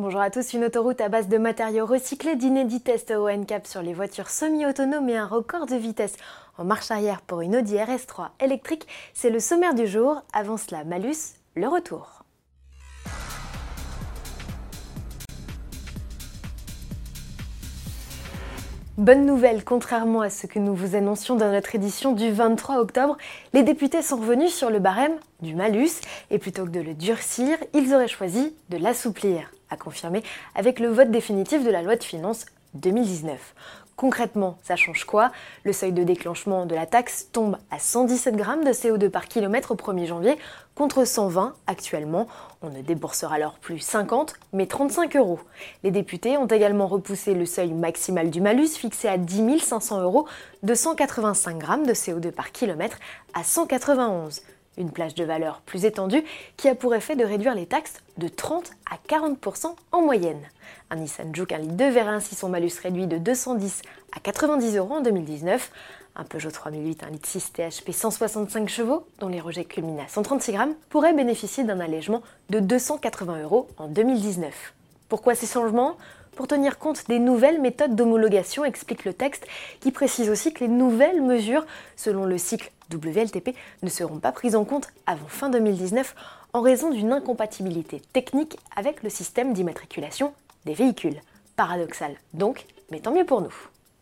Bonjour à tous, une autoroute à base de matériaux recyclés, d'inédits tests au NCAP sur les voitures semi-autonomes et un record de vitesse en marche arrière pour une Audi RS3 électrique, c'est le sommaire du jour. Avant cela, Malus, le retour. Bonne nouvelle, contrairement à ce que nous vous annoncions dans notre édition du 23 octobre, les députés sont revenus sur le barème du malus et plutôt que de le durcir, ils auraient choisi de l'assouplir, à confirmer avec le vote définitif de la loi de finances 2019. Concrètement, ça change quoi? Le seuil de déclenchement de la taxe tombe à 117 grammes de CO2 par kilomètre au 1er janvier contre 120 actuellement. On ne déboursera alors plus 50 mais 35 euros. Les députés ont également repoussé le seuil maximal du malus fixé à 10 500 euros de 185 grammes de CO2 par kilomètre à 191 une plage de valeur plus étendue qui a pour effet de réduire les taxes de 30 à 40% en moyenne. Un Nissan Juke 1 litre 2 verra ainsi son malus réduit de 210 à 90 euros en 2019. Un Peugeot 3008 1 litre 6 THP 165 chevaux, dont les rejets culminent à 136 grammes, pourrait bénéficier d'un allègement de 280 euros en 2019. Pourquoi ces changements? Pour tenir compte des nouvelles méthodes d'homologation, explique le texte, qui précise aussi que les nouvelles mesures, selon le cycle WLTP, ne seront pas prises en compte avant fin 2019 en raison d'une incompatibilité technique avec le système d'immatriculation des véhicules. Paradoxal donc, mais tant mieux pour nous.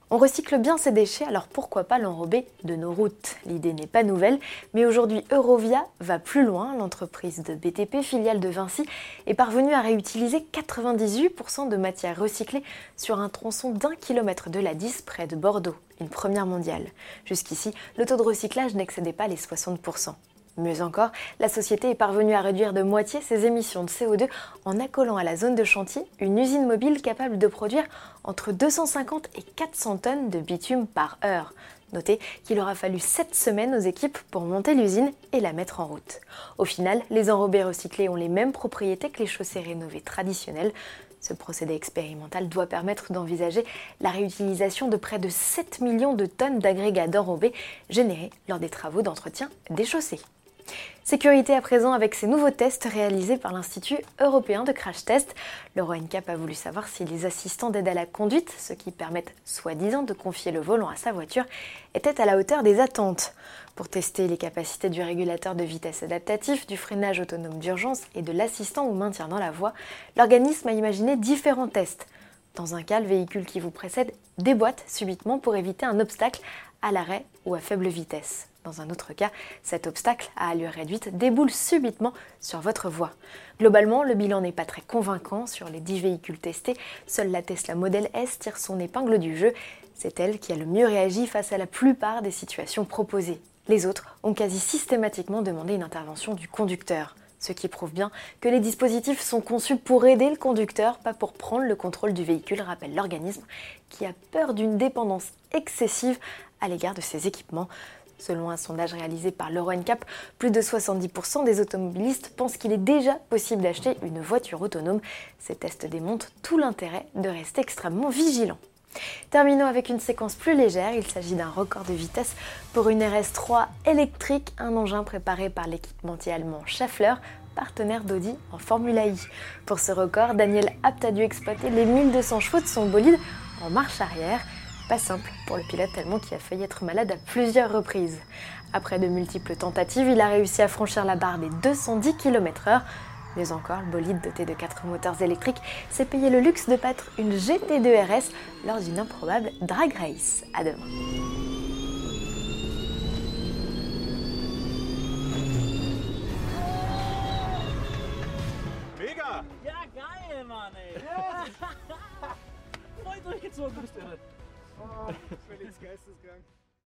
On recycle bien ces déchets, alors pourquoi pas l'enrober de nos routes? L'idée n'est pas nouvelle, mais aujourd'hui Eurovia va plus loin. L'entreprise de BTP, filiale de Vinci, est parvenue à réutiliser 98% de matière recyclée sur un tronçon d'un kilomètre de la 10 près de Bordeaux, une première mondiale. Jusqu'ici, le taux de recyclage n'excédait pas les 60%. Mieux encore, la société est parvenue à réduire de moitié ses émissions de CO2 en accolant à la zone de chantier une usine mobile capable de produire entre 250 et 400 tonnes de bitume par heure. Notez qu'il aura fallu 7 semaines aux équipes pour monter l'usine et la mettre en route. Au final, les enrobés recyclés ont les mêmes propriétés que les chaussées rénovées traditionnelles. Ce procédé expérimental doit permettre d'envisager la réutilisation de près de 7 millions de tonnes d'agrégats d'enrobés générés lors des travaux d'entretien des chaussées. Sécurité à présent avec ces nouveaux tests réalisés par l'Institut européen de crash test. Le RONCAP a voulu savoir si les assistants d'aide à la conduite, ceux qui permettent soi-disant de confier le volant à sa voiture, étaient à la hauteur des attentes. Pour tester les capacités du régulateur de vitesse adaptatif, du freinage autonome d'urgence et de l'assistant au maintien dans la voie, l'organisme a imaginé différents tests. Dans un cas, le véhicule qui vous précède déboîte subitement pour éviter un obstacle à l'arrêt ou à faible vitesse. Dans un autre cas, cet obstacle à allure réduite déboule subitement sur votre voie. Globalement, le bilan n'est pas très convaincant sur les 10 véhicules testés. Seule la Tesla Model S tire son épingle du jeu. C'est elle qui a le mieux réagi face à la plupart des situations proposées. Les autres ont quasi systématiquement demandé une intervention du conducteur. Ce qui prouve bien que les dispositifs sont conçus pour aider le conducteur, pas pour prendre le contrôle du véhicule, rappelle l'organisme, qui a peur d'une dépendance excessive à l'égard de ses équipements. Selon un sondage réalisé par l'Euro-NCAP, plus de 70% des automobilistes pensent qu'il est déjà possible d'acheter une voiture autonome. Ces tests démontrent tout l'intérêt de rester extrêmement vigilant. Terminons avec une séquence plus légère. Il s'agit d'un record de vitesse pour une RS3 électrique, un engin préparé par l'équipementier allemand Schaeffler, partenaire d'Audi en Formula I. Pour ce record, Daniel Apt a dû exploiter les 1200 chevaux de son bolide en marche arrière. Pas simple pour le pilote tellement qu'il a failli être malade à plusieurs reprises. Après de multiples tentatives, il a réussi à franchir la barre des 210 km/h. Mais encore, le bolide doté de 4 moteurs électriques s'est payé le luxe de battre une GT2 RS lors d'une improbable drag race. À demain. Ja, geil, Mann, ey. Voll durchgezogen bist du. Oh, völlig geisteskrank.